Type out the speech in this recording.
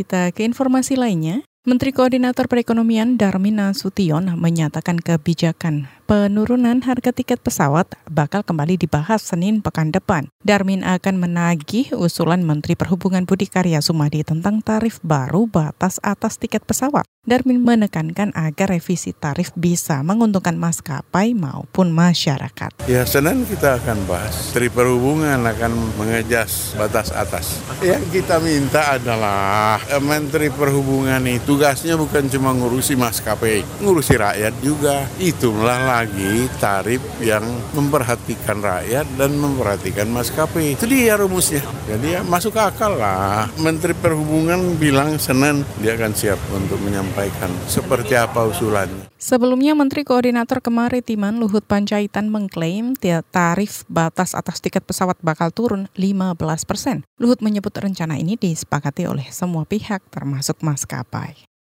Kita ke informasi lainnya. Menteri Koordinator Perekonomian Darmin Nasution menyatakan kebijakan penurunan harga tiket pesawat bakal kembali dibahas Senin pekan depan. Darmin akan menagih usulan Menteri Perhubungan Budi Karya Sumadi tentang tarif baru batas atas tiket pesawat. Darmin menekankan agar revisi tarif bisa menguntungkan maskapai maupun masyarakat. Ya, Senin kita akan bahas. Menteri Perhubungan akan mengejas batas atas. Yang kita minta adalah eh, Menteri Perhubungan itu tugasnya bukan cuma ngurusi maskapai, ngurusi rakyat juga. Itulah lagi tarif yang memperhatikan rakyat dan memperhatikan maskapai. Itu dia rumusnya. Jadi ya masuk akal lah. Menteri Perhubungan bilang Senin dia akan siap untuk menyampaikan seperti apa usulannya. Sebelumnya Menteri Koordinator Kemaritiman Luhut Panjaitan mengklaim tarif batas atas tiket pesawat bakal turun 15 persen. Luhut menyebut rencana ini disepakati oleh semua pihak termasuk maskapai.